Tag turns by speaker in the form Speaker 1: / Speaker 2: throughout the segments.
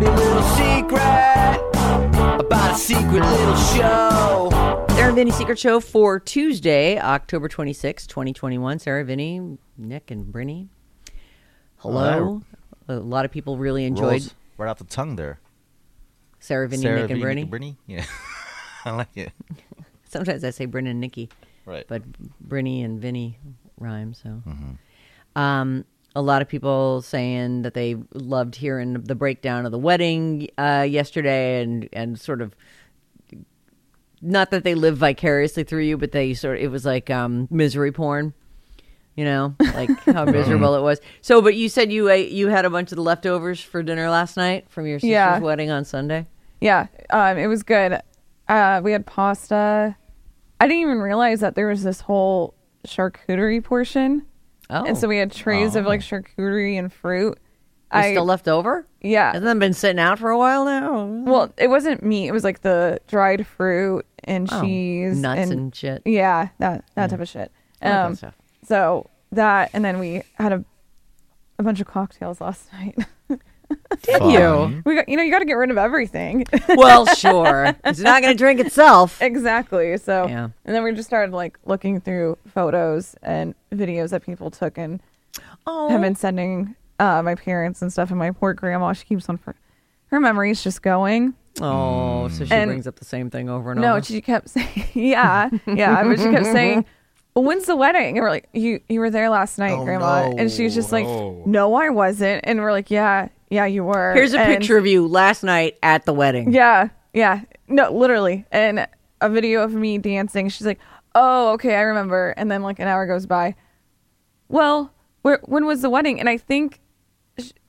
Speaker 1: Dirty little secret about a secret little show.
Speaker 2: Sarah and Vinny Secret Show for Tuesday, October 26, 2021. Sarah, Vinny, Nick, and Brittany. Hello. A lot of people really enjoyed
Speaker 3: Rolls right off the tongue there.
Speaker 2: Sarah, Vinny,
Speaker 3: Sarah,
Speaker 2: Nick, and
Speaker 3: Vinny,
Speaker 2: Brittany.
Speaker 3: Brittany? Yeah. I like it.
Speaker 2: Sometimes I say Brynn and Nikki,
Speaker 3: Right.
Speaker 2: but Brittany and Vinny rhyme. So,
Speaker 3: Mm-hmm.
Speaker 2: um, a lot of people saying that they loved hearing the breakdown of the wedding uh, yesterday, and and sort of not that they live vicariously through you, but they sort of, it was like um, misery porn. You know, like how miserable it was. So, but you said you ate, you had a bunch of the leftovers for dinner last night from your sister's
Speaker 4: Yeah.
Speaker 2: wedding on Sunday.
Speaker 4: Yeah, um, it was good. Uh, we had pasta. I didn't even realize that there was this whole charcuterie portion,
Speaker 2: Oh,
Speaker 4: and so we had trays of like charcuterie and fruit.
Speaker 2: It's
Speaker 4: I
Speaker 2: still left over.
Speaker 4: yeah.
Speaker 2: Hasn't that been sitting out for a while now?
Speaker 4: Well, it wasn't meat. It was like the dried fruit and
Speaker 2: Oh,
Speaker 4: cheese,
Speaker 2: nuts and, shit.
Speaker 4: yeah, that that type of shit.
Speaker 2: All that
Speaker 4: Um,
Speaker 2: stuff.
Speaker 4: so that, and then we had a a bunch of cocktails last night.
Speaker 2: Did you?
Speaker 4: we got, you know, you got to get rid of everything.
Speaker 2: well, sure. It's not going to drink itself.
Speaker 4: Exactly. So,
Speaker 2: Yeah.
Speaker 4: and then we just started like looking through photos and videos that people took and
Speaker 2: Oh,
Speaker 4: have been sending uh, my parents and stuff. And my poor grandma, she keeps on for her memories just going.
Speaker 2: oh, so she
Speaker 4: And-
Speaker 2: brings up the same thing over and
Speaker 4: No,
Speaker 2: over.
Speaker 4: No, she kept saying, yeah, yeah, but she kept saying, well, when's the wedding? And we're like, you you were there last night,
Speaker 3: Oh,
Speaker 4: grandma. And she's just like, no, I wasn't. And we're like, yeah, yeah, you were.
Speaker 2: Here's a
Speaker 4: And-
Speaker 2: picture of you last night at the wedding.
Speaker 4: Yeah, yeah. No, literally. And a video of me dancing. She's like, "Oh, okay, I remember." And then like an hour goes by. Well, where when was the wedding? And I think,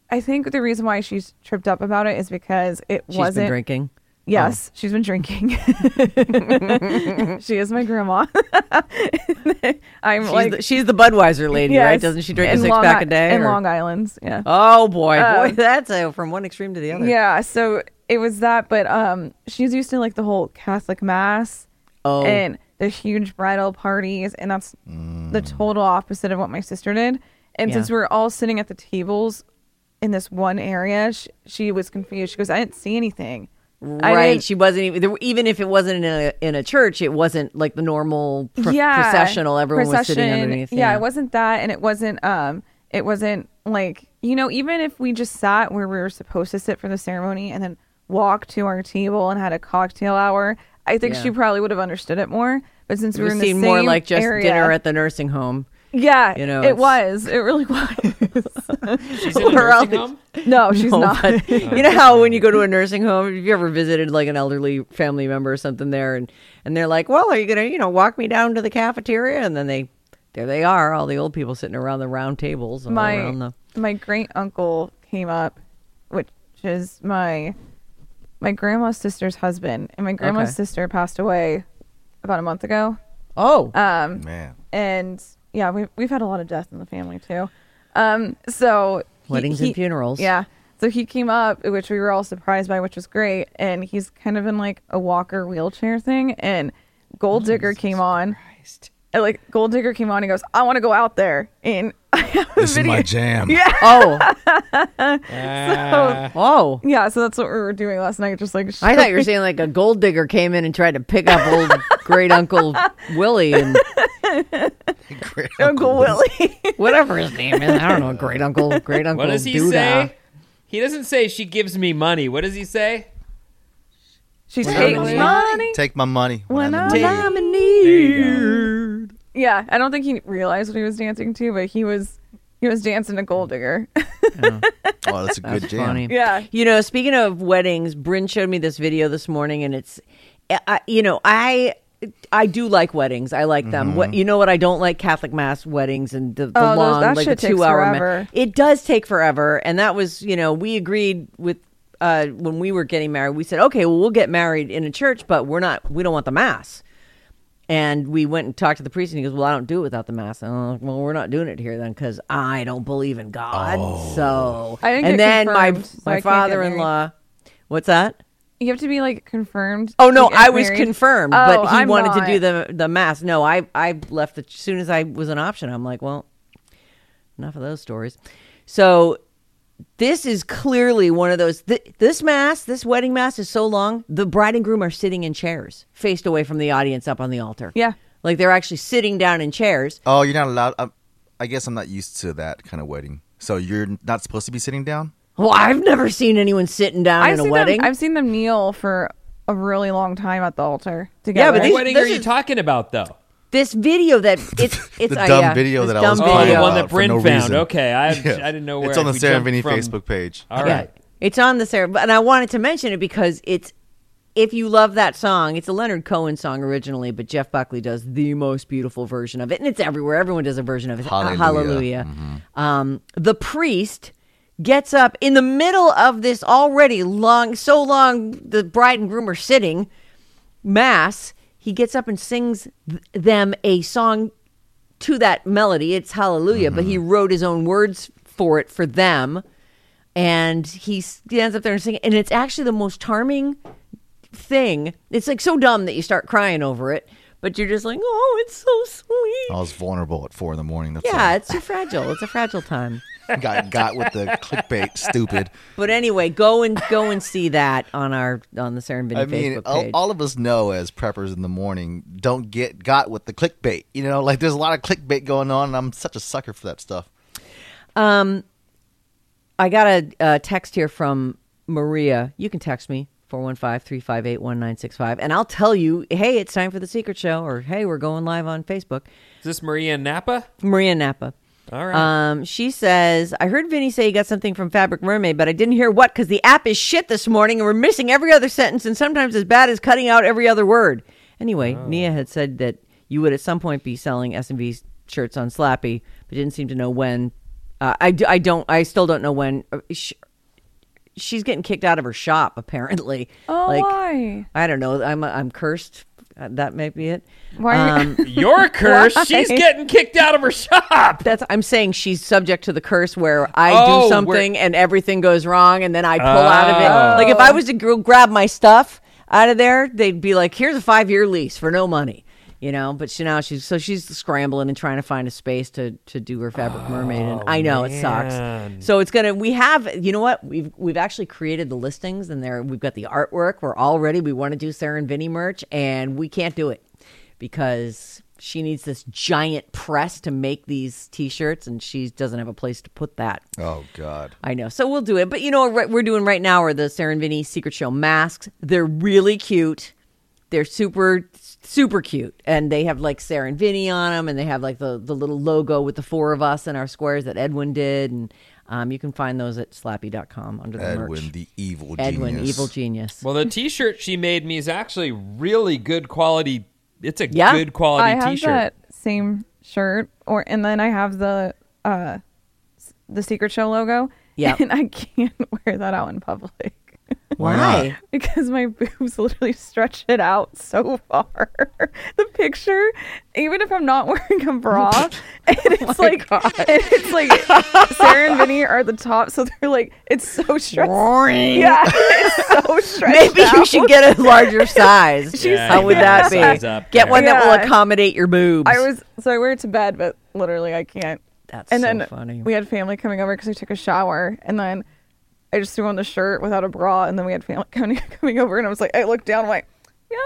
Speaker 4: I think the reason why she's tripped up about it is because it
Speaker 2: She's
Speaker 4: wasn't.
Speaker 2: She's been drinking.
Speaker 4: Yes, she's been drinking. she is my grandma. I'm
Speaker 2: She's,
Speaker 4: like,
Speaker 2: the, she's the Budweiser lady, right? Doesn't she drink a six
Speaker 4: Long
Speaker 2: pack a day?
Speaker 4: in
Speaker 2: or-
Speaker 4: Long Island? Yeah.
Speaker 2: Oh boy, boy,
Speaker 4: Um,
Speaker 2: that's a, from one extreme to the other.
Speaker 4: Yeah, so it was that, but um, she's used to like the whole Catholic mass
Speaker 2: Oh,
Speaker 4: and the huge bridal parties, and that's the total opposite of what my sister did. And
Speaker 2: Yeah.
Speaker 4: since we were all sitting at the tables in this one area, she, she was confused. She goes, "I didn't see anything."
Speaker 2: Right. She wasn't even there, even if it wasn't in a in a church. It wasn't like the normal pro- processional. Everyone was sitting underneath.
Speaker 4: Yeah, it wasn't that, and it wasn't um, it wasn't like you know, even if we just sat where we were supposed to sit for the ceremony and then walked to our table and had a cocktail hour, I think
Speaker 2: Yeah.
Speaker 4: she probably would have understood it more. But since we were in the same
Speaker 2: more like just
Speaker 4: area,
Speaker 2: dinner at the nursing home.
Speaker 4: Yeah,
Speaker 2: you know,
Speaker 4: it was, it really was.
Speaker 5: She's in a nursing home.
Speaker 4: no, she's
Speaker 2: No,
Speaker 4: not.
Speaker 2: but you know how when you go to a nursing home, have you ever visited like an elderly family member or something there, and and they're like, "Well, are you gonna, you know, walk me down to the cafeteria?" And then they, there they are, all the old people sitting around the round tables, all
Speaker 4: my
Speaker 2: around the.
Speaker 4: my great uncle came up, which is my my grandma's sister's husband, and my grandma's
Speaker 2: Okay.
Speaker 4: sister passed away about a month ago.
Speaker 2: Oh,
Speaker 4: Um,
Speaker 3: Man.
Speaker 4: and yeah, we've we've had a lot of death in the family too. Um, so he-
Speaker 2: weddings
Speaker 4: he-
Speaker 2: and funerals.
Speaker 4: Yeah. So he came up, which we were all surprised by, which was great. And he's kind of in like a walker wheelchair thing. And Gold Digger came on. And, like Gold Digger came on. He goes, "I want to go out there." And I have a
Speaker 3: This is
Speaker 4: video.
Speaker 3: my jam.
Speaker 4: Yeah.
Speaker 2: Oh,
Speaker 5: Ah.
Speaker 2: oh.
Speaker 4: Yeah. So that's what we were doing last night. Just like
Speaker 2: I thought you were saying like a gold digger came in and tried to pick up old great uncle Willie and
Speaker 3: Great
Speaker 4: Uncle Willie.
Speaker 2: whatever his name is. I don't know. Great uncle, great uncle.
Speaker 5: What does he
Speaker 2: Doodah.
Speaker 5: say? He doesn't say she gives me money. What does he say?
Speaker 4: she
Speaker 5: When
Speaker 4: takes
Speaker 5: I'm
Speaker 4: money
Speaker 3: Take my money
Speaker 4: when
Speaker 3: in
Speaker 4: I'm
Speaker 3: need.
Speaker 4: in
Speaker 5: There you
Speaker 4: Yeah, I don't think he realized what he was dancing to, but he was he was dancing to Gold Digger.
Speaker 3: Oh, that's a good
Speaker 2: That's
Speaker 3: jam.
Speaker 2: funny.
Speaker 4: yeah.
Speaker 2: You know, speaking of weddings, Bryn showed me this video this morning, and it's, I, you know, I. I do like weddings. I like them. What you know? What I don't like Catholic mass weddings and the, the
Speaker 4: Oh, those-
Speaker 2: long,
Speaker 4: that
Speaker 2: like the two hour.
Speaker 4: forever.
Speaker 2: it does take forever, and that was, you know, we agreed with uh, when we were getting married. We said, okay, well, we'll get married in a church, but we're not. We don't want the mass. And we went and talked to the priest, and he goes, "Well, I don't do it without the mass." And I'm like, "Well, we're not doing it here then, because I don't believe in God." Oh. So,
Speaker 4: I didn't
Speaker 2: and then my
Speaker 4: confirmed, so
Speaker 2: my
Speaker 4: can't
Speaker 2: father-in-law, what's that?
Speaker 4: You have to be like confirmed.
Speaker 2: Oh no, I was
Speaker 4: married.
Speaker 2: confirmed,
Speaker 4: Oh,
Speaker 2: but he
Speaker 4: I'm
Speaker 2: wanted to do the the mass. No, I I left as soon as I was an option. I'm like, well, enough of those stories. So this is clearly one of those. Th- this mass, this wedding mass, is so long. The bride and groom are sitting in chairs, faced away from the audience up on the altar.
Speaker 4: Yeah.
Speaker 2: like they're actually sitting down in chairs.
Speaker 3: Oh, you're not allowed. Um, I guess I'm not used to that kind of wedding. So you're not supposed to be sitting down.
Speaker 2: Well, I've never seen anyone sitting down
Speaker 4: I've
Speaker 2: in a wedding.
Speaker 4: Them, I've seen them kneel for a really long time at the altar together.
Speaker 2: Yeah,
Speaker 4: together.
Speaker 2: but
Speaker 5: What wedding
Speaker 2: this
Speaker 5: are you talking about, though?
Speaker 2: This video that it's it's I
Speaker 3: The
Speaker 2: uh,
Speaker 3: dumb
Speaker 2: yeah,
Speaker 3: video
Speaker 2: this
Speaker 3: that I was
Speaker 2: dumb
Speaker 5: Oh, the one that
Speaker 3: for
Speaker 5: Bryn
Speaker 3: no
Speaker 5: found.
Speaker 3: reason.
Speaker 5: Okay, I,
Speaker 3: Yeah.
Speaker 5: I didn't know where
Speaker 3: It's on the Sarah and Vinny
Speaker 5: from.
Speaker 3: Facebook page.
Speaker 5: All
Speaker 2: Yeah. It's on the Sarah, and I wanted to mention it because it's if you love that song, it's a Leonard Cohen song originally, but Jeff Buckley does the most beautiful version of it, and it's everywhere. Everyone does a version of it.
Speaker 3: Hallelujah.
Speaker 2: Hallelujah. Um, the priest gets up in the middle of this already long, so long. The bride and groom are sitting mass. He gets up and sings th- them a song to that melody. It's Hallelujah, but he mm-hmm. wrote his own words for it for them and he stands up there and sings. and it's actually the most charming thing it's like so dumb that you start crying over it but you're just like oh it's so sweet
Speaker 3: I was vulnerable at four in the morning. That's
Speaker 2: yeah
Speaker 3: all.
Speaker 2: it's too fragile it's a fragile time
Speaker 3: got got with the clickbait. Stupid.
Speaker 2: but anyway go and go and see that on our on the Serendipity
Speaker 3: I mean,
Speaker 2: Facebook
Speaker 3: all,
Speaker 2: page
Speaker 3: all of us know as preppers in the morning don't get got with the clickbait. You know, like there's a lot of clickbait going on, and I'm such a sucker for that stuff.
Speaker 2: um I got a, a text here from Maria you can text me 415-358-1965 and I'll tell you hey it's time for the secret show or hey we're going live on Facebook
Speaker 5: Is this Maria Napa?
Speaker 2: Maria Napa
Speaker 5: All right.
Speaker 2: Um, she says, I heard Vinny say he got something from Fabric Mermaid, but I didn't hear what because the app is shit this morning and we're missing every other sentence and sometimes as bad as cutting out every other word. Anyway, Nia had said that you would at some point be selling S&V shirts on Slappy, but didn't seem to know when. Uh, I don't, I still don't know when. Sh- she's getting kicked out of her shop, apparently.
Speaker 4: Oh,
Speaker 2: like,
Speaker 4: why?
Speaker 2: I don't know. I'm, I'm cursed. Uh, that may be it.
Speaker 4: Why you-
Speaker 2: Um,
Speaker 5: You're cursed.
Speaker 4: Why?
Speaker 5: She's getting kicked out of her shop.
Speaker 2: That's I'm saying she's subject to the curse where I
Speaker 5: Oh,
Speaker 2: do something and everything goes wrong and then I pull out of
Speaker 5: Oh.
Speaker 2: it. Like if I was to go grab my stuff out of there, they'd be like, "Here's a five year lease for no money." You know, but she now she's so she's scrambling and trying to find a space to to do her fabric mermaid, and I know it sucks. Oh, so it's gonna. We have, you know what? We've we've actually created the listings, and there we've got the artwork. We're all ready. We want to do Sarah and Vinny merch, and we can't do it because she needs this giant press to make these t-shirts and she doesn't have a place to put that
Speaker 3: Oh God.
Speaker 2: i know so we'll do it but you know what we're doing right now are the sarah and vinny secret show masks they're really cute they're super super cute and they have like sarah and vinny on them and they have like the, the little logo with the four of us and our squares that edwin did and um, you can find those at slappy.com under the
Speaker 3: Edwin,
Speaker 2: merch
Speaker 3: the evil
Speaker 2: edwin
Speaker 3: genius.
Speaker 2: evil genius
Speaker 5: Well, the T-shirt she made me is actually really good quality. It's a
Speaker 2: Yeah.
Speaker 5: good quality
Speaker 4: I have
Speaker 5: T-shirt.
Speaker 4: that same shirt, or and then I have the uh, the Secret Show logo.
Speaker 2: Yeah.
Speaker 4: and I can't wear that out in public
Speaker 3: Why
Speaker 2: why
Speaker 4: because my boobs literally stretch it out so far. the picture, even if I'm not wearing a bra, oh and it's like and it's like Sarah and Vinny are at the top, so they're like it's so stretched. Yeah, it's so stretched.
Speaker 2: Maybe you should get a larger size.
Speaker 5: Yeah,
Speaker 2: How would that be?
Speaker 5: up
Speaker 2: Get
Speaker 5: there.
Speaker 2: one that will accommodate your boobs.
Speaker 4: I was so I wear it to bed, but literally I can't.
Speaker 2: That's
Speaker 4: and
Speaker 2: so
Speaker 4: then
Speaker 2: funny.
Speaker 4: we had family coming over because I took a shower, and then I just threw on the shirt without a bra, and then we had family coming coming over, and I was like, I looked down, I'm like, yeah,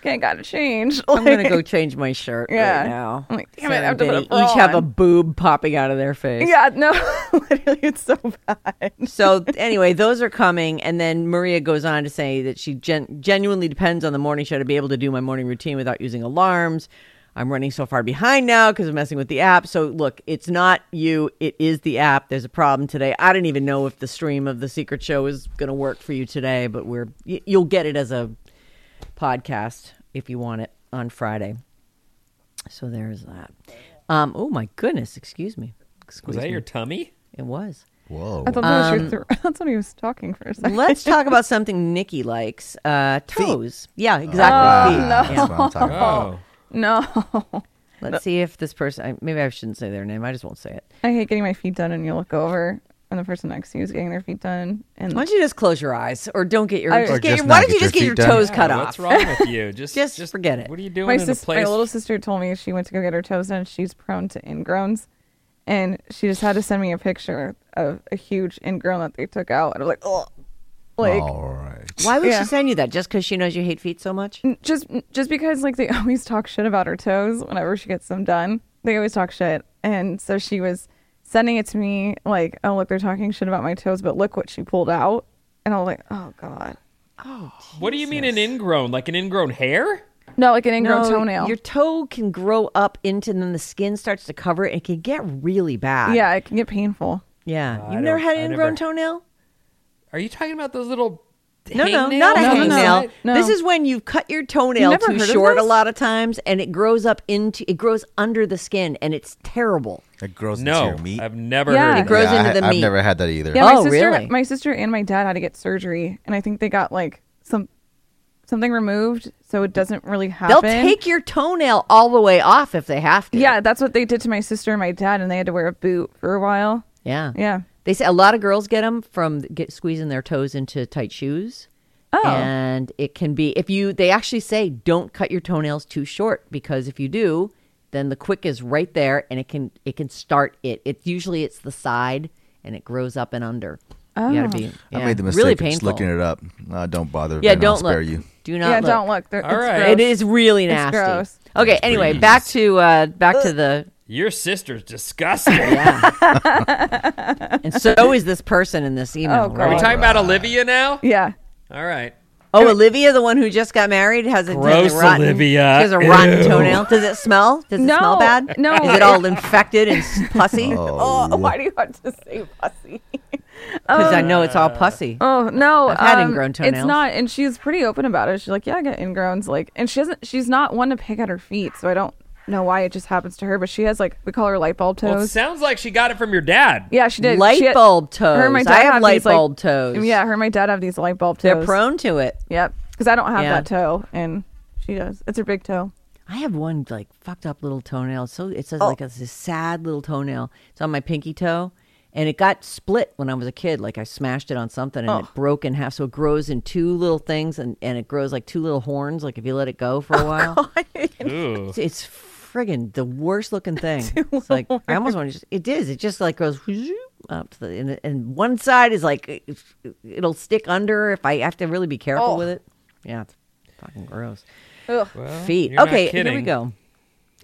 Speaker 4: okay, gotta change.
Speaker 2: I'm gonna go change my shirt
Speaker 4: Yeah.
Speaker 2: right now.
Speaker 4: I'm like, damn it, I have to put a bra
Speaker 2: each have a boob popping out of their face.
Speaker 4: Yeah, no, literally, it's so bad.
Speaker 2: So anyway, those are coming, and then Maria goes on to say that she gen- genuinely depends on the morning show to be able to do my morning routine without using alarms. I'm running so far behind now because I'm messing with the app. So look, it's not you, it is the app. There's a problem today. I didn't even know if the stream of the secret show is going to work for you today, but we're you'll get it as a podcast if you want it on Friday. So there's that. Um, oh my goodness, excuse me. Excuse
Speaker 5: Was that
Speaker 2: me.
Speaker 5: your tummy?
Speaker 2: It was.
Speaker 3: Whoa.
Speaker 4: I thought that was
Speaker 2: Um,
Speaker 4: your throat. That's when he was talking for a second.
Speaker 2: Let's talk about something Nikki likes. Uh, toes. Yeah,
Speaker 4: Oh,
Speaker 2: exactly. feet. Yeah.
Speaker 3: That's what I'm talking about.
Speaker 5: Oh.
Speaker 4: No.
Speaker 2: Let's see if this person. I, maybe I shouldn't say their name. I just won't say it.
Speaker 4: I hate getting my feet done and you look over and the person next to you is getting their feet done. And
Speaker 2: Why don't you just close your eyes, or don't get your?
Speaker 4: I-
Speaker 2: just
Speaker 4: Or
Speaker 2: get
Speaker 3: just
Speaker 2: why
Speaker 3: not
Speaker 2: don't you
Speaker 3: get
Speaker 2: just get your
Speaker 3: feet done.
Speaker 2: toes
Speaker 5: Yeah,
Speaker 2: cut
Speaker 5: what's
Speaker 2: off?
Speaker 5: wrong with you? Just,
Speaker 2: Just forget it.
Speaker 5: What are you doing
Speaker 4: my,
Speaker 5: in a
Speaker 4: sis-
Speaker 5: place?
Speaker 4: my little sister told me she went to go get her toes done. She's prone to ingrowns. And she just had to send me a picture of a huge ingrown that they took out. And I was like, oh, like,
Speaker 3: All right.
Speaker 2: Why would
Speaker 4: Yeah.
Speaker 2: she send you that? Just because she knows you hate feet so much?
Speaker 4: just just because like they always talk shit about her toes whenever she gets them done. They always talk shit, and so she was sending it to me like, "Oh look, they're talking shit about my toes, but look what she pulled out." And I was like, "Oh god, oh."
Speaker 5: what do you mean an ingrown? Like an ingrown hair?
Speaker 4: no, like an ingrown
Speaker 2: No,
Speaker 4: toenail."
Speaker 2: Your toe can grow up into, and then the skin starts to cover it. and It can get really bad.
Speaker 4: yeah, it can get painful.
Speaker 2: yeah.
Speaker 5: I
Speaker 2: You've never
Speaker 5: don't-
Speaker 2: had
Speaker 5: I
Speaker 2: an
Speaker 5: never-
Speaker 2: ingrown toenail?
Speaker 5: Are you talking about those little?
Speaker 2: No, no, not a
Speaker 4: No,
Speaker 5: on the
Speaker 4: no, no.
Speaker 2: hangnail. This is when you've cut your toenail
Speaker 4: never
Speaker 2: too
Speaker 4: heard of
Speaker 2: short a lot of times, and it grows up into it grows under the skin, and it's terrible.
Speaker 3: It grows into
Speaker 5: No,
Speaker 3: your meat.
Speaker 5: I've never
Speaker 4: Yeah.
Speaker 5: heard.
Speaker 4: It
Speaker 5: Of
Speaker 2: grows
Speaker 5: that.
Speaker 3: Yeah,
Speaker 2: into
Speaker 3: I,
Speaker 2: the
Speaker 3: I've
Speaker 2: meat.
Speaker 3: never had that either.
Speaker 4: Yeah, my
Speaker 2: Oh,
Speaker 4: sister,
Speaker 2: really?
Speaker 4: my sister and my dad had to get surgery, and I think they got like some something removed, so it doesn't really happen.
Speaker 2: They'll take your toenail all the way off if they have to.
Speaker 4: Yeah, that's what they did to my sister and my dad, and they had to wear a boot for a while.
Speaker 2: yeah,
Speaker 4: Yeah.
Speaker 2: They say a lot of girls get them from get squeezing their toes into tight shoes.
Speaker 4: Oh.
Speaker 2: And it can be if you they actually say don't cut your toenails too short because if you do, then the quick is right there and it can it can start it. It usually it's the side and it grows up and under. You gotta be
Speaker 3: I made the mistake
Speaker 2: really
Speaker 3: of just
Speaker 2: painful.
Speaker 3: looking it up. Uh, don't bother.
Speaker 2: yeah, don't
Speaker 3: I'll spare
Speaker 2: look.
Speaker 3: you.
Speaker 2: Do not
Speaker 4: yeah,
Speaker 2: look.
Speaker 4: don't look. They're,
Speaker 5: All
Speaker 4: it's
Speaker 5: right.
Speaker 4: gross.
Speaker 2: It is really
Speaker 4: It's
Speaker 2: nasty.
Speaker 4: gross.
Speaker 2: Okay,
Speaker 3: That's
Speaker 2: anyway,
Speaker 3: pretty
Speaker 2: back to uh back to the
Speaker 5: Your sister's disgusting.
Speaker 2: and so is this person in this email.
Speaker 4: Oh,
Speaker 5: Are we talking about Olivia now?
Speaker 4: Yeah.
Speaker 5: All right.
Speaker 2: Oh, Olivia, the one who just got married, has a, has
Speaker 5: Gross,
Speaker 2: a rotten,
Speaker 5: Olivia.
Speaker 2: She has a rotten toenail. Does it smell? Does it
Speaker 4: No,
Speaker 2: smell bad?
Speaker 4: no.
Speaker 2: Is it all infected and s- pussy?
Speaker 4: Oh, why do you have to say pussy?
Speaker 2: Because I know it's all pussy.
Speaker 4: Oh no,
Speaker 2: I've had
Speaker 4: um,
Speaker 2: ingrown
Speaker 4: It's not, and she's pretty open about it. She's like, "Yeah, I get ingrowns." Like, and she doesn't. She's not one to pick at her feet, so I don't know why it just happens to her. But she has like we call her light bulb
Speaker 5: Well, it
Speaker 4: toes.
Speaker 5: sounds like she got it from your dad.
Speaker 4: yeah, she did.
Speaker 2: Light
Speaker 4: She had-
Speaker 2: bulb toes.
Speaker 4: Her and my
Speaker 2: I
Speaker 4: dad
Speaker 2: have light
Speaker 4: these, like-
Speaker 2: bulb toes.
Speaker 4: Yeah, her and my dad have these light bulb toes.
Speaker 2: They're prone to it.
Speaker 4: Yep, because I don't have
Speaker 2: Yeah.
Speaker 4: that toe, and she does. It's her big toe.
Speaker 2: I have one like fucked up little toenail. So it
Speaker 4: Oh.
Speaker 2: says like it's this sad little toenail. It's on my pinky toe, and it got split when I was a kid. Like I smashed it on something, and
Speaker 4: Oh.
Speaker 2: it broke in half. So it grows in two little things, and and it grows like two little horns. Like if you let it go for a while, oh,
Speaker 5: Ooh.
Speaker 2: it's, it's friggin' the worst looking thing. It's like I almost want to. Just, it is. It just like goes up to the and, and one side is like it- it'll stick under if I have to really be careful
Speaker 4: Oh.
Speaker 2: with it. Yeah, it's fucking gross.
Speaker 4: Ugh.
Speaker 5: Well,
Speaker 2: Feet. Okay, here we go.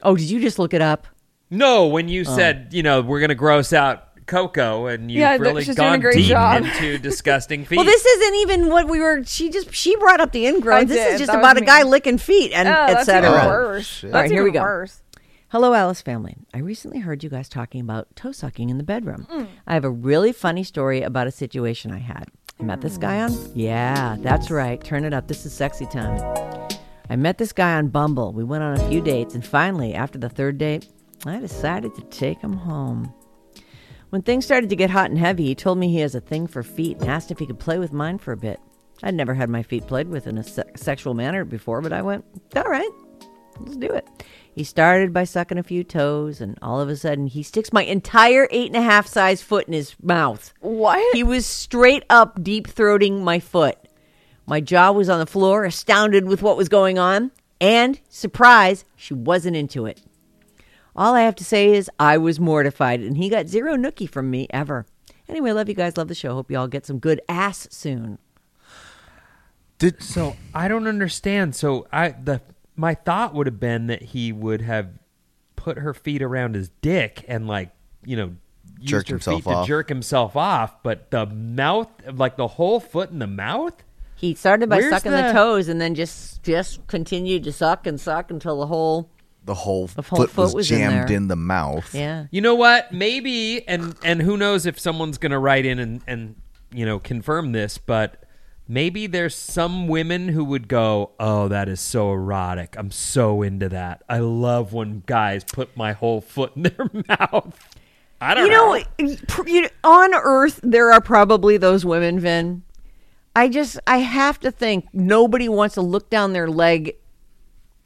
Speaker 2: Oh, did you just look it up?
Speaker 5: No, when you
Speaker 2: Oh.
Speaker 5: said, you know, we're going to gross out Coco and you've
Speaker 4: Yeah,
Speaker 5: really
Speaker 4: she's doing a
Speaker 5: gone
Speaker 4: great
Speaker 5: deep
Speaker 4: job.
Speaker 5: into disgusting feet.
Speaker 2: Well, this isn't even what we were. She just she brought up the ingrown. This
Speaker 4: did.
Speaker 2: is just
Speaker 4: That
Speaker 2: about a
Speaker 4: me.
Speaker 2: guy licking feet and
Speaker 4: Oh,
Speaker 2: etc.
Speaker 4: worse.
Speaker 3: shit.
Speaker 4: That's
Speaker 2: All right, here
Speaker 4: even
Speaker 2: we go.
Speaker 4: worse.
Speaker 2: Hello, Alice family. I recently heard you guys talking about toe sucking in the bedroom.
Speaker 4: Mm.
Speaker 2: I have a really funny story about a situation I had. I met this guy on. Yeah, that's right. Turn it up. This is sexy time. I met this guy on Bumble. We went on a few dates, and finally, after the third date, I decided to take him home. When things started to get hot and heavy, he told me he has a thing for feet and asked if he could play with mine for a bit. I'd never had my feet played with in a se- sexual manner before, but I went, all right, let's do it. He started by sucking a few toes, and all of a sudden, he sticks my entire eight and a half size foot in his mouth.
Speaker 4: What?
Speaker 2: He was straight up deep throating my foot. My jaw was on the floor, astounded with what was going on, and surprise, she wasn't into it. All I have to say is I was mortified, and he got zero nookie from me ever. Anyway, love you guys, love the show. Hope you all get some good ass soon.
Speaker 3: Did
Speaker 5: so I don't understand. So I the my thought would have been that he would have put her feet around his dick and like you know used
Speaker 3: Jerked
Speaker 5: her
Speaker 3: himself
Speaker 5: feet to
Speaker 3: off.
Speaker 5: jerk himself off, but the mouth, like the whole foot in the mouth.
Speaker 2: He started by
Speaker 5: Where's
Speaker 2: sucking the...
Speaker 5: the-
Speaker 2: toes and then just just continued to suck and suck until the whole
Speaker 3: the whole,
Speaker 2: The whole
Speaker 3: foot,
Speaker 2: foot
Speaker 3: was,
Speaker 2: was
Speaker 3: jammed
Speaker 2: there.
Speaker 3: in, the mouth.
Speaker 2: Yeah.
Speaker 5: You know what? Maybe, and and who knows if someone's going to write in and and you know confirm this, but maybe there's some women who would go, "Oh, that is so erotic. I'm so into that. I love when guys put my whole foot in their mouth." I don't
Speaker 2: You
Speaker 5: know.
Speaker 2: know, pr- you on Earth, there are probably those women, Vin. I just, I have to think nobody wants to look down their leg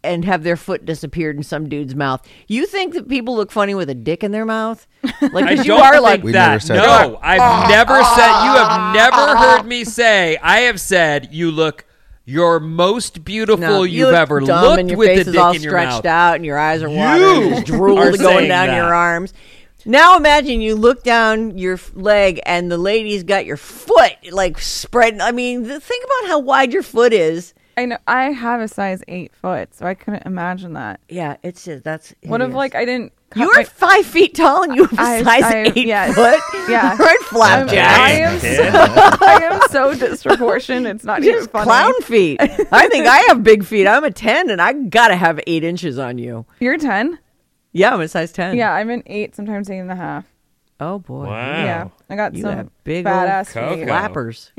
Speaker 2: and have their foot disappeared in some dude's mouth. You think that people look funny with a dick in their mouth? Like,
Speaker 5: I
Speaker 2: 'cause
Speaker 5: don't
Speaker 2: you are like,
Speaker 5: that. no,
Speaker 3: that.
Speaker 5: I've ah, never ah, said. You have never ah, heard me say. I have said you look your most beautiful
Speaker 2: no, you
Speaker 5: you've ever
Speaker 2: dumb
Speaker 5: looked
Speaker 2: and your
Speaker 5: with
Speaker 2: face
Speaker 5: the
Speaker 2: is
Speaker 5: dick
Speaker 2: all
Speaker 5: in your
Speaker 2: stretched
Speaker 5: mouth.
Speaker 2: out and your eyes are
Speaker 5: You
Speaker 2: watering, there's drool
Speaker 5: are
Speaker 2: going down
Speaker 5: that.
Speaker 2: your arms. Now imagine you look down your leg and the lady's got your foot like spread. I mean, think about how wide your foot is.
Speaker 4: I know I have a size eight foot, so I couldn't imagine that.
Speaker 2: Yeah, it's just that's.
Speaker 4: What if
Speaker 2: hideous.
Speaker 4: like I didn't? cut
Speaker 2: You're
Speaker 4: my-
Speaker 2: five feet tall and you have a
Speaker 4: I-
Speaker 2: size
Speaker 4: I-
Speaker 2: eight
Speaker 4: yeah.
Speaker 2: foot.
Speaker 4: Yeah.
Speaker 2: right,
Speaker 4: I'm-
Speaker 2: flapjack.
Speaker 4: I am, so, I am so disproportionate. It's not even
Speaker 2: Just
Speaker 4: funny.
Speaker 2: clown feet. I think I have big feet. I'm a ten, and I gotta have eight inches on you.
Speaker 4: You're ten.
Speaker 2: Yeah, I'm a size ten.
Speaker 4: Yeah, I'm an eight, sometimes eight and a half.
Speaker 2: Oh boy.
Speaker 5: Wow.
Speaker 4: Yeah, I got
Speaker 2: You
Speaker 4: some
Speaker 2: have big
Speaker 4: badass
Speaker 5: old
Speaker 4: feet.
Speaker 5: Coco.
Speaker 2: Flappers.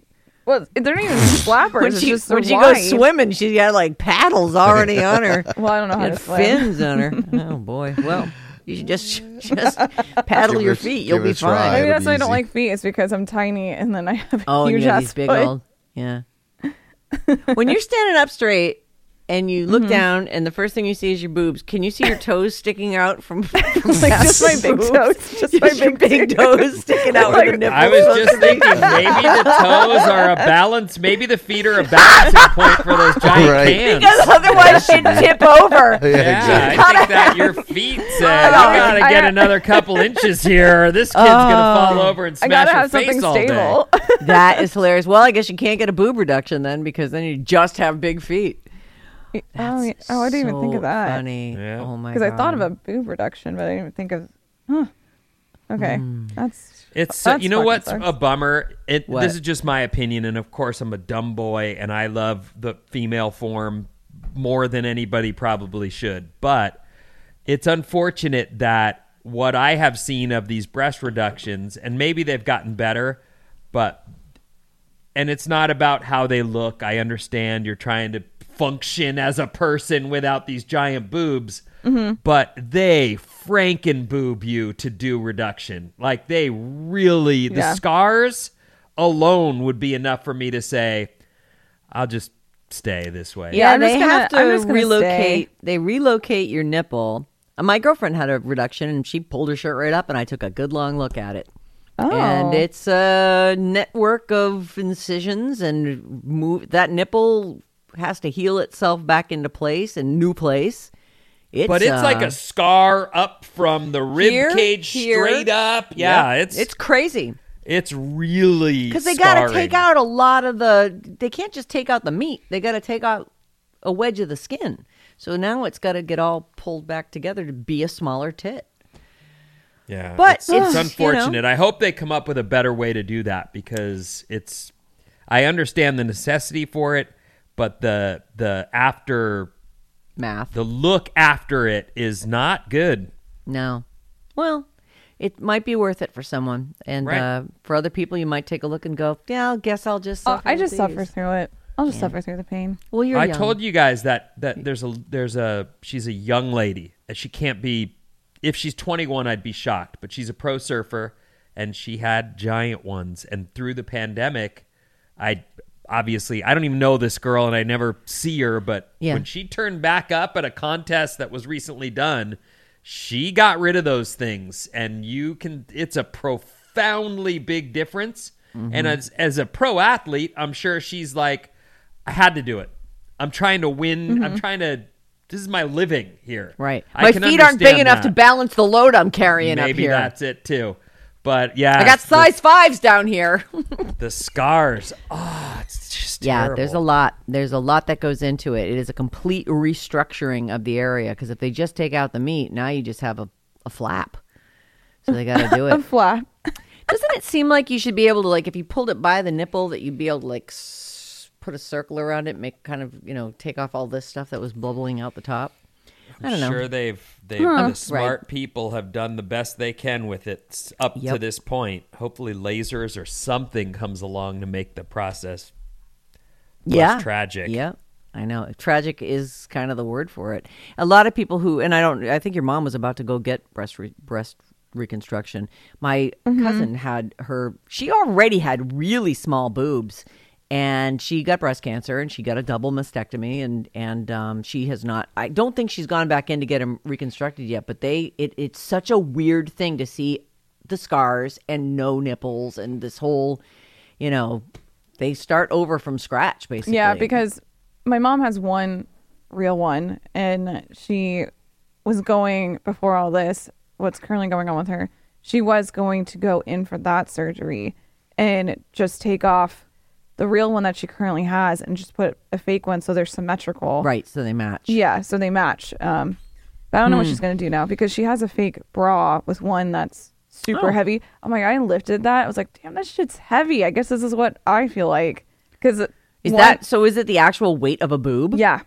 Speaker 4: Well, they're not even flappers.
Speaker 2: When
Speaker 4: it's
Speaker 2: she,
Speaker 4: just
Speaker 2: when she goes swimming, she's got like paddles already on her.
Speaker 4: Well, I don't know how
Speaker 2: and
Speaker 4: to swim.
Speaker 2: fins on her. Oh boy. Well, you should just just paddle
Speaker 3: Give
Speaker 2: your
Speaker 3: it-
Speaker 2: feet. You'll be
Speaker 3: a try.
Speaker 2: fine.
Speaker 4: Maybe
Speaker 3: It'll
Speaker 4: that's
Speaker 3: be
Speaker 4: why I don't like feet. It's because I'm tiny and then I have a
Speaker 2: Oh, and
Speaker 4: huge
Speaker 2: you have
Speaker 4: ass
Speaker 2: these big
Speaker 4: foot.
Speaker 2: old. Yeah. when you're standing up straight and you
Speaker 4: Mm-hmm.
Speaker 2: look down and the first thing you see is your boobs, can you see your toes sticking out from, from
Speaker 4: like
Speaker 2: past
Speaker 4: just my
Speaker 2: the
Speaker 4: big
Speaker 2: boobs?
Speaker 4: toes, just my big,
Speaker 2: big toes sticking out where the
Speaker 4: Like,
Speaker 2: nipples.
Speaker 5: I was just thinking maybe the toes are a balance. Maybe the feet are a balancing point for those giant
Speaker 3: Right.
Speaker 5: cans.
Speaker 2: because otherwise she'd tip over.
Speaker 5: Yeah, I think that your feet said, "You
Speaker 4: Oh,
Speaker 5: gotta get another couple inches here, or this kid's gonna fall over and
Speaker 4: I
Speaker 5: smash
Speaker 4: gotta
Speaker 5: your
Speaker 4: have
Speaker 5: face
Speaker 4: something
Speaker 5: all
Speaker 4: stable.
Speaker 5: day."
Speaker 2: That is hilarious. Well, I guess you can't get a boob reduction then because then you just have big feet.
Speaker 4: Oh, yeah. oh, I didn't even think of that.
Speaker 2: Funny.
Speaker 5: Yeah.
Speaker 2: Oh my.
Speaker 4: Because I thought of a boob reduction, but I didn't even think of. Huh. Okay,
Speaker 2: Hmm.
Speaker 4: that's
Speaker 5: It's
Speaker 4: That's
Speaker 5: you know what's
Speaker 4: sucks.
Speaker 5: a bummer. It,
Speaker 2: What?
Speaker 5: this is just my opinion, and of course I'm a dumb boy, and I love the female form more than anybody probably should. But it's unfortunate that what I have seen of these breast reductions, and maybe they've gotten better, but and it's not about how they look. I understand you're trying to function as a person without these giant boobs, but they franken boob you to do reduction. Like they really, the
Speaker 4: Yeah.
Speaker 5: scars alone would be enough for me to say, I'll just stay this way.
Speaker 4: Yeah,
Speaker 2: Yeah,
Speaker 4: I'm just
Speaker 2: they
Speaker 4: gonna-
Speaker 2: have to
Speaker 4: I'm just gonna
Speaker 2: relocate. They relocate your nipple. Uh, My girlfriend had a reduction, and she pulled her shirt right up, and I took a good long look at it.
Speaker 4: oh,
Speaker 2: And it's a network of incisions, and move that nipple has to heal itself back into place and new place. It's,
Speaker 5: But it's like
Speaker 2: uh,
Speaker 5: a scar up from the rib
Speaker 2: here,
Speaker 5: cage
Speaker 2: here.
Speaker 5: straight up. Yeah, it's
Speaker 2: it's crazy
Speaker 5: it's really
Speaker 2: because they got to take out a lot of the. They can't just take out the meat. They got to take out a wedge of the skin. So now it's got to get all pulled back together to be a smaller tit.
Speaker 5: Yeah,
Speaker 2: But
Speaker 5: it's, it's
Speaker 2: it's, you
Speaker 5: unfortunate.
Speaker 2: know-
Speaker 5: I hope they come up with a better way to do that because it's. I understand the necessity for it, but the the after
Speaker 2: Math.
Speaker 5: the look after it is not good.
Speaker 2: No. Well, it might be worth it for someone, and
Speaker 5: Right.
Speaker 2: uh, for other people, you might take a look and go, "Yeah, I guess I'll just."
Speaker 4: Oh, I
Speaker 2: with
Speaker 4: just suffer through it. I'll just suffer through the pain.
Speaker 2: Well, you're.
Speaker 5: I
Speaker 2: young.
Speaker 5: told you guys that that there's a there's a she's a young lady and she can't be if she's 21 I'd be shocked but she's a pro surfer and she had giant ones and through the pandemic I obviously I don't even know this girl and I never see her but
Speaker 2: Yeah.
Speaker 5: when she turned back up at a contest that was recently done she got rid of those things and you can it's a profoundly big difference
Speaker 2: Mm-hmm.
Speaker 5: and as as a pro athlete I'm sure she's like I had to do it. I'm trying to win. I'm trying to. This is my living here.
Speaker 2: Mm-hmm. Right. My feet aren't big
Speaker 5: understand
Speaker 2: enough to balance the load I'm carrying up
Speaker 5: Maybe
Speaker 2: here.
Speaker 5: that's it too. But yeah,
Speaker 2: I got
Speaker 5: the-
Speaker 2: size fives down here.
Speaker 5: The, scars. Oh,
Speaker 2: yeah,
Speaker 5: terrible.
Speaker 2: there's a lot. There's a lot that goes into it. It is a complete restructuring of the area because if they just take out the meat, now you just have a, a flap. So they got to do it.
Speaker 4: A flap.
Speaker 2: Doesn't it seem like you should be able to like if you pulled it by the nipple that you'd be able to like s- put a circle around it, make kind of you know take off all this stuff that was bubbling out the top? I don't know.
Speaker 5: Sure, they've they've the smart
Speaker 2: Right.
Speaker 5: people have done the best they can with it up to this point. Hopefully, lasers or something comes along to make the process less
Speaker 2: yeah.
Speaker 5: tragic.
Speaker 2: Yeah. I know. Tragic is kind of the word for it. A lot of people who, and I don't, I think your mom was about to go get breast re, breast reconstruction. My cousin had her. She already had really small boobs, and she got breast cancer, and she got a double mastectomy, and and um, she has not. I don't think she's gone back in to get them reconstructed yet. But they, it, it's such a weird thing to see the scars and no nipples and this whole, you know. They start over from scratch, basically.
Speaker 4: Yeah, because my mom has one real one, and she was going before all this. What's currently going on with her? She was going to go in for that surgery and just take off the real one that she currently has and just put a fake one so they're symmetrical.
Speaker 2: Right, so they match.
Speaker 4: Yeah, so they match. Um, but I don't know what
Speaker 2: Hmm.
Speaker 4: she's gonna do now because she has a fake bra with one that's super
Speaker 2: Oh.
Speaker 4: heavy. Oh my god, I lifted that. I was like, damn, that shit's heavy. I guess this is what I feel like because
Speaker 2: Is that so? Is it the actual weight of a boob?
Speaker 4: yeah?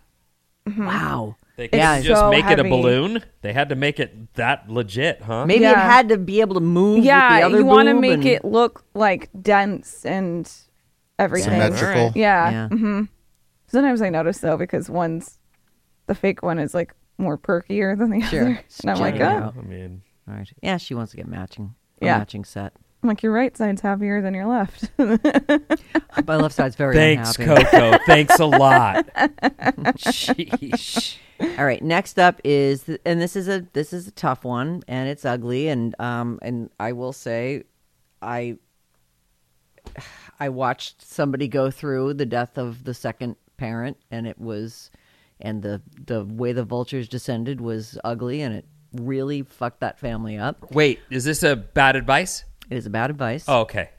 Speaker 2: Wow.
Speaker 5: They
Speaker 4: It's
Speaker 5: couldn't just
Speaker 4: so
Speaker 5: make it a balloon. They had to make it that legit, huh?
Speaker 2: Maybe it had to be able to move. with the
Speaker 4: Yeah,
Speaker 2: other
Speaker 4: you want to make
Speaker 2: and-
Speaker 4: it look like dense and everything.
Speaker 3: Symmetrical.
Speaker 5: Alright.
Speaker 4: Yeah.
Speaker 2: Yeah.
Speaker 4: hmm Sometimes I notice though because one's the fake one is like more perkier than the
Speaker 2: Sure.
Speaker 4: other, and I'm like,
Speaker 2: Check
Speaker 4: oh.
Speaker 5: I mean,
Speaker 2: All right. Yeah, she wants to get matching. A
Speaker 4: Yeah.
Speaker 2: matching set.
Speaker 4: I'm like your right side's happier than your left.
Speaker 2: My left side's very
Speaker 5: thanks,
Speaker 2: unhappy.
Speaker 5: Coco. thanks a lot. Sheesh.
Speaker 2: All right. Next up is, th- and this is a this is a tough one, and it's ugly, and um, and I will say, I I watched somebody go through the death of the second parent, and it was, and the the way the vultures descended was ugly, and it really fucked that family up.
Speaker 5: Wait, is this a bad advice?
Speaker 2: It is a bad advice.
Speaker 5: Oh, okay.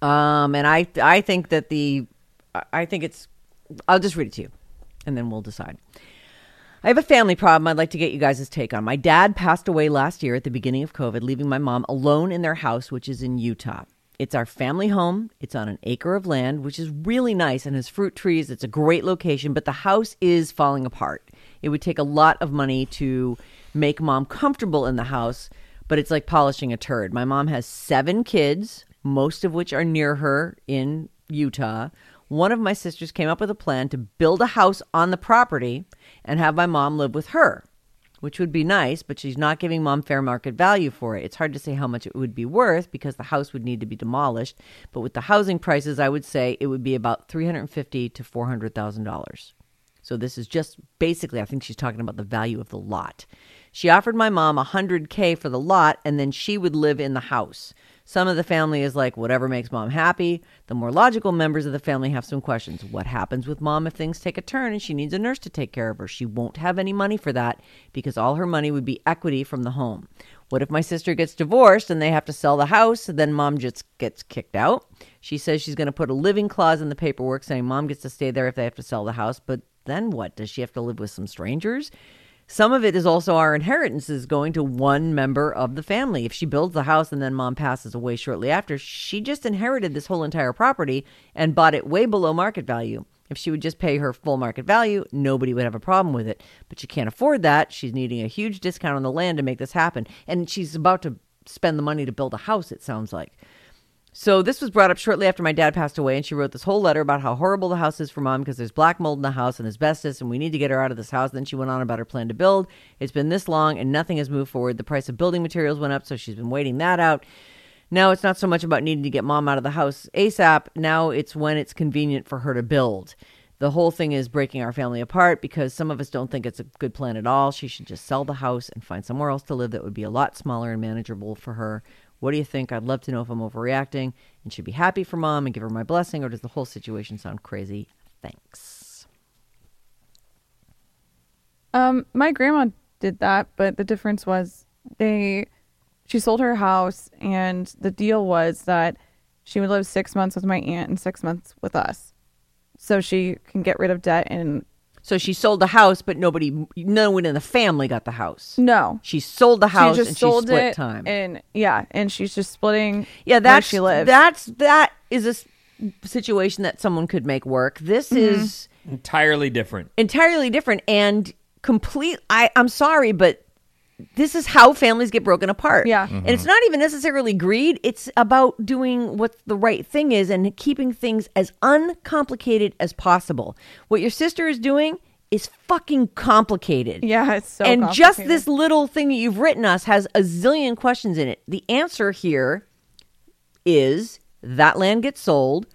Speaker 2: Um, and I I think that the I- I think it's I'll just read it to you, and then we'll decide. I have a family problem I'd like to get you guys' take on. My dad passed away last year at the beginning of COVID, leaving my mom alone in their house, which is in Utah. It's our family home. It's on an acre of land, which is really nice and has fruit trees. It's a great location, but the house is falling apart. It would take a lot of money to make mom comfortable in the house, but it's like polishing a turd. My mom has seven kids, most of which are near her in Utah. One of my sisters came up with a plan to build a house on the property and have my mom live with her, which would be nice, but she's not giving mom fair market value for it. It's hard to say how much it would be worth because the house would need to be demolished, but with the housing prices, I would say it would be about 350 to $400,000. So this is just basically, I think she's talking about the value of the lot. She offered my mom 100K for the lot, and then she would live in the house. Some of the family is like, whatever makes mom happy. The more logical members of the family have some questions. What happens with mom if things take a turn and she needs a nurse to take care of her? She won't have any money for that because all her money would be equity from the home. What if my sister gets divorced and they have to sell the house? Then mom just gets kicked out. She says she's going to put a living clause in the paperwork saying mom gets to stay there if they have to sell the house. But then what? Does she have to live with some strangers? Some of it is also our inheritance is going to one member of the family. If she builds the house and then mom passes away shortly after, she just inherited this whole entire property and bought it way below market value. If she would just pay her full market value, nobody would have a problem with it. But she can't afford that. She's needing a huge discount on the land to make this happen. And she's about to spend the money to build a house, it sounds like. So this was brought up shortly after my dad passed away, and she wrote this whole letter about how horrible the house is for mom because there's black mold in the house and asbestos, and we need to get her out of this house. Then she went on about her plan to build. It's been this long, and nothing has moved forward. The price of building materials went up, so she's been waiting that out. Now it's not so much about needing to get mom out of the house ASAP. Now it's when it's convenient for her to build. The whole thing is breaking our family apart because some of us don't think it's a good plan at all. She should just sell the house and find somewhere else to live that would be a lot smaller and manageable for her. What do you think? I'd love to know if I'm overreacting and should be happy for mom and give her my blessing, or does the whole situation sound crazy? Thanks.
Speaker 4: Um, my grandma did that, but the difference was they she sold her house and the deal was that she would live six months with my aunt and six months with us. So she can get rid of debt and
Speaker 2: So she sold the house, but nobody, no one in the family got the house.
Speaker 4: no.
Speaker 2: She sold the house
Speaker 4: she just
Speaker 2: and
Speaker 4: sold
Speaker 2: she split
Speaker 4: it
Speaker 2: time.
Speaker 4: and yeah, and she's just splitting
Speaker 2: Yeah,
Speaker 4: where
Speaker 2: that's
Speaker 4: she lives.
Speaker 2: that's that is a s- situation that someone could make work. This
Speaker 4: Mm-hmm.
Speaker 2: is
Speaker 5: Entirely different.
Speaker 2: entirely different, and complete. I I'm sorry, but this is how families get broken apart.
Speaker 4: Yeah.
Speaker 2: and mm-hmm. it's not even necessarily greed. It's about doing what the right thing is and keeping things as uncomplicated as possible. What your sister is doing is fucking complicated.
Speaker 4: Yeah, it's so
Speaker 2: and just this little thing that you've written us has a zillion questions in it. The answer here is that land gets sold.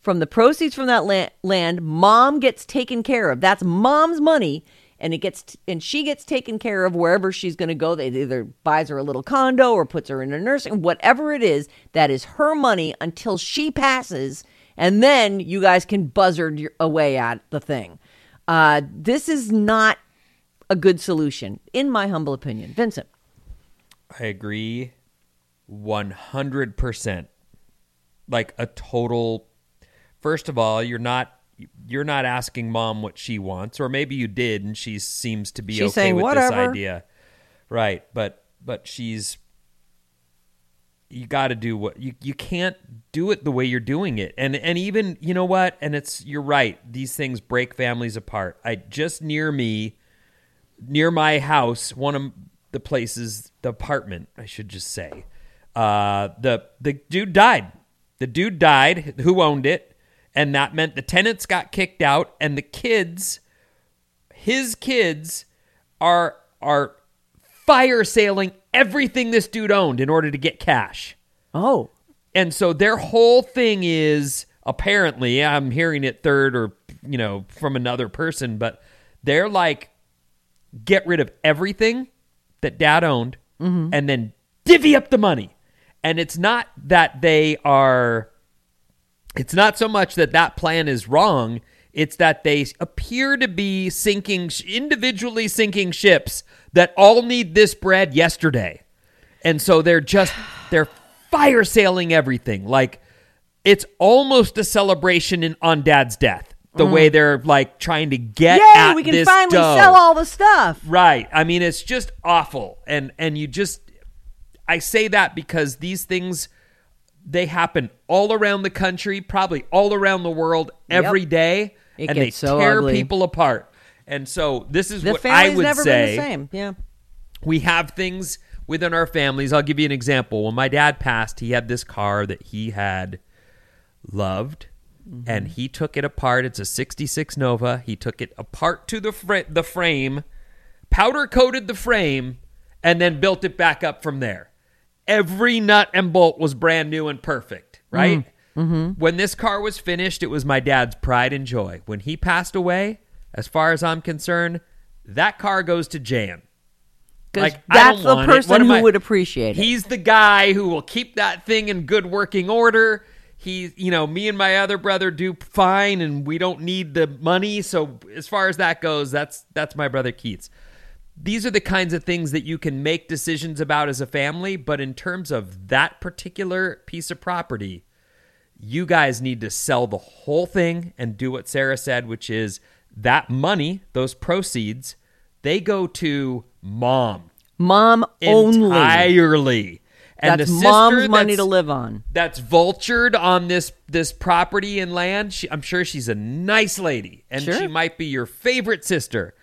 Speaker 2: From the proceeds from that la- land, mom gets taken care of. That's mom's money, and it gets t- and she gets taken care of wherever she's going to go. They either buys her a little condo or puts her in a nursing, whatever it is. That is her money until she passes, and then you guys can buzzard your, away at the thing. Uh, this is not a good solution, in my humble opinion. Vincent.
Speaker 5: I agree 100%. Like a total First of all, you're not you're not asking mom what she wants or maybe you did and she seems to be
Speaker 2: She's
Speaker 5: okay
Speaker 2: saying,
Speaker 5: with
Speaker 2: "Whatever."
Speaker 5: this idea. Right, but but she's you got to do what you you can't do it the way you're doing it. And and even, you know what? And it's you're right. These things break families apart. I just near me near my house, one of the places, the apartment, I should just say, uh, the the dude died. The dude died. Who owned it? And that meant the tenants got kicked out, and the kids, his kids, are are fire sailing everything this dude owned in order to get cash.
Speaker 2: Oh,
Speaker 5: And so their whole thing is apparently, I'm hearing it third or, you know, from another person, but they're like, get rid of everything that dad owned mm-hmm. and then divvy up the money. And it's not that they are, it's not so much that that plan is wrong. It's that they appear to be sinking, individually sinking ships that all need this bread yesterday. And so they're just, they're fire sailing everything. Like it's almost a celebration in, on dad's death. The way mm. they're like trying to get
Speaker 2: yay!
Speaker 5: at
Speaker 2: We can
Speaker 5: this
Speaker 2: finally
Speaker 5: dough.
Speaker 2: sell all the stuff.
Speaker 5: Right. I mean, it's just awful. And and you just I say that because these things they happen all around the country, probably all around the world every
Speaker 2: Yep.
Speaker 5: day,
Speaker 2: It
Speaker 5: and they
Speaker 2: so
Speaker 5: tear
Speaker 2: ugly.
Speaker 5: people apart. And so this is
Speaker 2: The
Speaker 5: what I would
Speaker 2: never
Speaker 5: say
Speaker 2: been the same. Yeah.
Speaker 5: we have things within our families. I'll give you an example. When my dad passed, he had this car that he had loved, mm-hmm. and he took it apart. It's a '66 Nova. He took it apart to the fr- the frame, powder coated the frame, and then built it back up from there. Every nut and bolt was brand new and perfect. Right. Mm, mm-hmm. When this car was finished, it was my dad's pride and joy. When he passed away, as far as I'm concerned, that car goes to Jan. Like, I
Speaker 2: that's the person who
Speaker 5: I-
Speaker 2: would appreciate it.
Speaker 5: He's the guy who will keep that thing in good working order. He, you know, me and my other brother do fine, and we don't need the money. So as far as that goes, that's that's my brother Keats. These are the kinds of things that you can make decisions about as a family, but in terms of that particular piece of property, you guys need to sell the whole thing and do what Sarah said, which is that money, those proceeds, they go to mom
Speaker 2: Mom only.
Speaker 5: entirely. And
Speaker 2: That's
Speaker 5: the
Speaker 2: mom's money
Speaker 5: that's-
Speaker 2: to live on.
Speaker 5: That's vultured on this this property and land. She, I'm sure she's a nice lady, and
Speaker 2: Sure.
Speaker 5: she might be your favorite sister,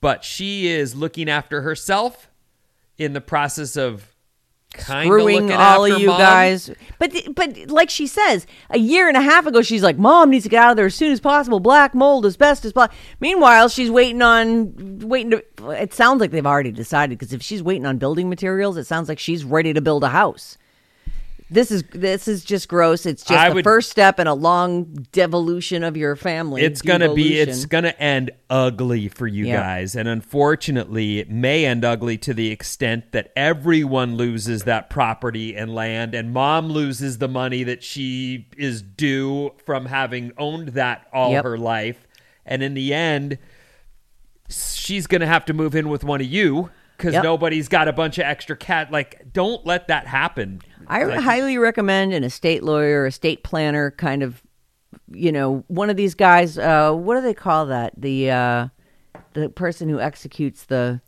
Speaker 5: but she is looking after herself in the process of kind of looking
Speaker 2: all
Speaker 5: after
Speaker 2: of you
Speaker 5: mom.
Speaker 2: guys. But but like she says, a year and a half ago, she's like, "Mom needs to get out of there as soon as possible. Black mold, asbestos." Blah. Meanwhile, she's waiting on waiting to. It sounds like they've already decided because if she's waiting on building materials, it sounds like she's ready to build a house. This is this is just gross. It's just
Speaker 5: I
Speaker 2: the
Speaker 5: would-
Speaker 2: first step in a long devolution of your family.
Speaker 5: It's gonna be it's gonna end ugly for you
Speaker 2: Yeah.
Speaker 5: guys, and unfortunately, it may end ugly to the extent that everyone loses that property and land, and mom loses the money that she is due from having owned that all
Speaker 2: Yep.
Speaker 5: her life, and in the end, she's gonna have to move in with one of you because
Speaker 2: Yep.
Speaker 5: nobody's got a bunch of extra cat. Like, don't let that happen.
Speaker 2: I
Speaker 5: Like,
Speaker 2: highly recommend an estate lawyer, a estate planner, kind of, you know, one of these guys. Uh, what do they call that? The uh, the person who executes the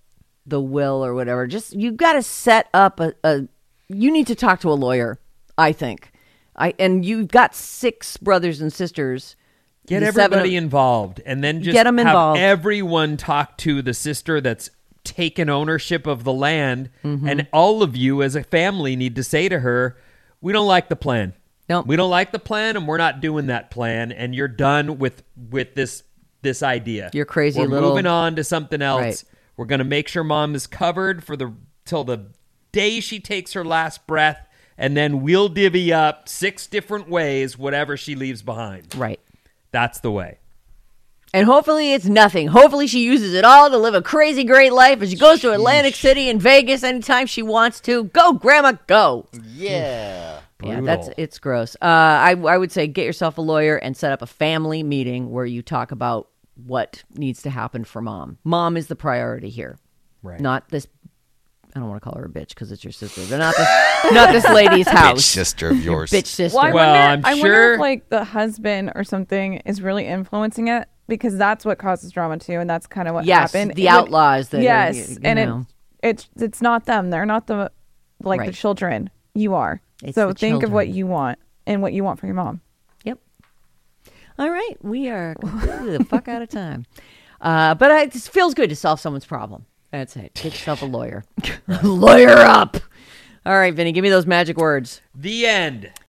Speaker 2: the will or whatever. Just you've got to set up a, a. You need to talk to a lawyer. I think. I and you've got six brothers and sisters.
Speaker 5: Get everybody
Speaker 2: of-
Speaker 5: involved, and then just
Speaker 2: Get 'em
Speaker 5: have
Speaker 2: involved.
Speaker 5: everyone talk to the sister that's taken ownership of the land,
Speaker 2: Mm-hmm.
Speaker 5: and all of you as a family need to say to her, "We don't like the plan.
Speaker 2: Nope.
Speaker 5: We don't like the plan, and we're not doing that plan. And you're done with with this this idea.
Speaker 2: You're crazy
Speaker 5: we're
Speaker 2: little-
Speaker 5: moving on to something else.
Speaker 2: Right.
Speaker 5: We're gonna make sure mom is covered for the till the day she takes her last breath." And then we'll divvy up six different ways whatever she leaves behind.
Speaker 2: Right.
Speaker 5: That's the way.
Speaker 2: And hopefully it's nothing. Hopefully she uses it all to live a crazy great life and she goes to Atlantic City and Vegas anytime she wants to. Go, Grandma, go.
Speaker 3: Yeah.
Speaker 2: Yeah, that's it's gross. Uh, I I would say get yourself a lawyer and set up a family meeting where you talk about what needs to happen for mom. Mom is the priority here,
Speaker 5: Right.
Speaker 2: not this. I don't want to call her a bitch because it's your sister, but not this, not this lady's
Speaker 3: Bitch
Speaker 2: house.
Speaker 3: sister of yours.
Speaker 2: Bitch sister.
Speaker 4: Well, I
Speaker 5: Well,
Speaker 4: wonder,
Speaker 5: I'm
Speaker 4: I wonder
Speaker 5: sure-
Speaker 4: if like the husband or something is really influencing it because that's what causes drama too, and that's kind of what
Speaker 2: Yes,
Speaker 4: happened.
Speaker 2: the
Speaker 4: It
Speaker 2: outlaws that are,
Speaker 4: yes,
Speaker 2: you- you
Speaker 4: and
Speaker 2: know.
Speaker 4: it it's it's not them. They're not the like the children. You are.
Speaker 2: It's
Speaker 4: so
Speaker 2: the
Speaker 4: think of what you want and what you want for your mom.
Speaker 2: Yep. All right, we are completely the fuck out of time. Uh, but I, it just feels good to solve someone's problem. That's it. Get yourself a lawyer. lawyer up. All right, Vinny, give me those magic words.
Speaker 5: The end.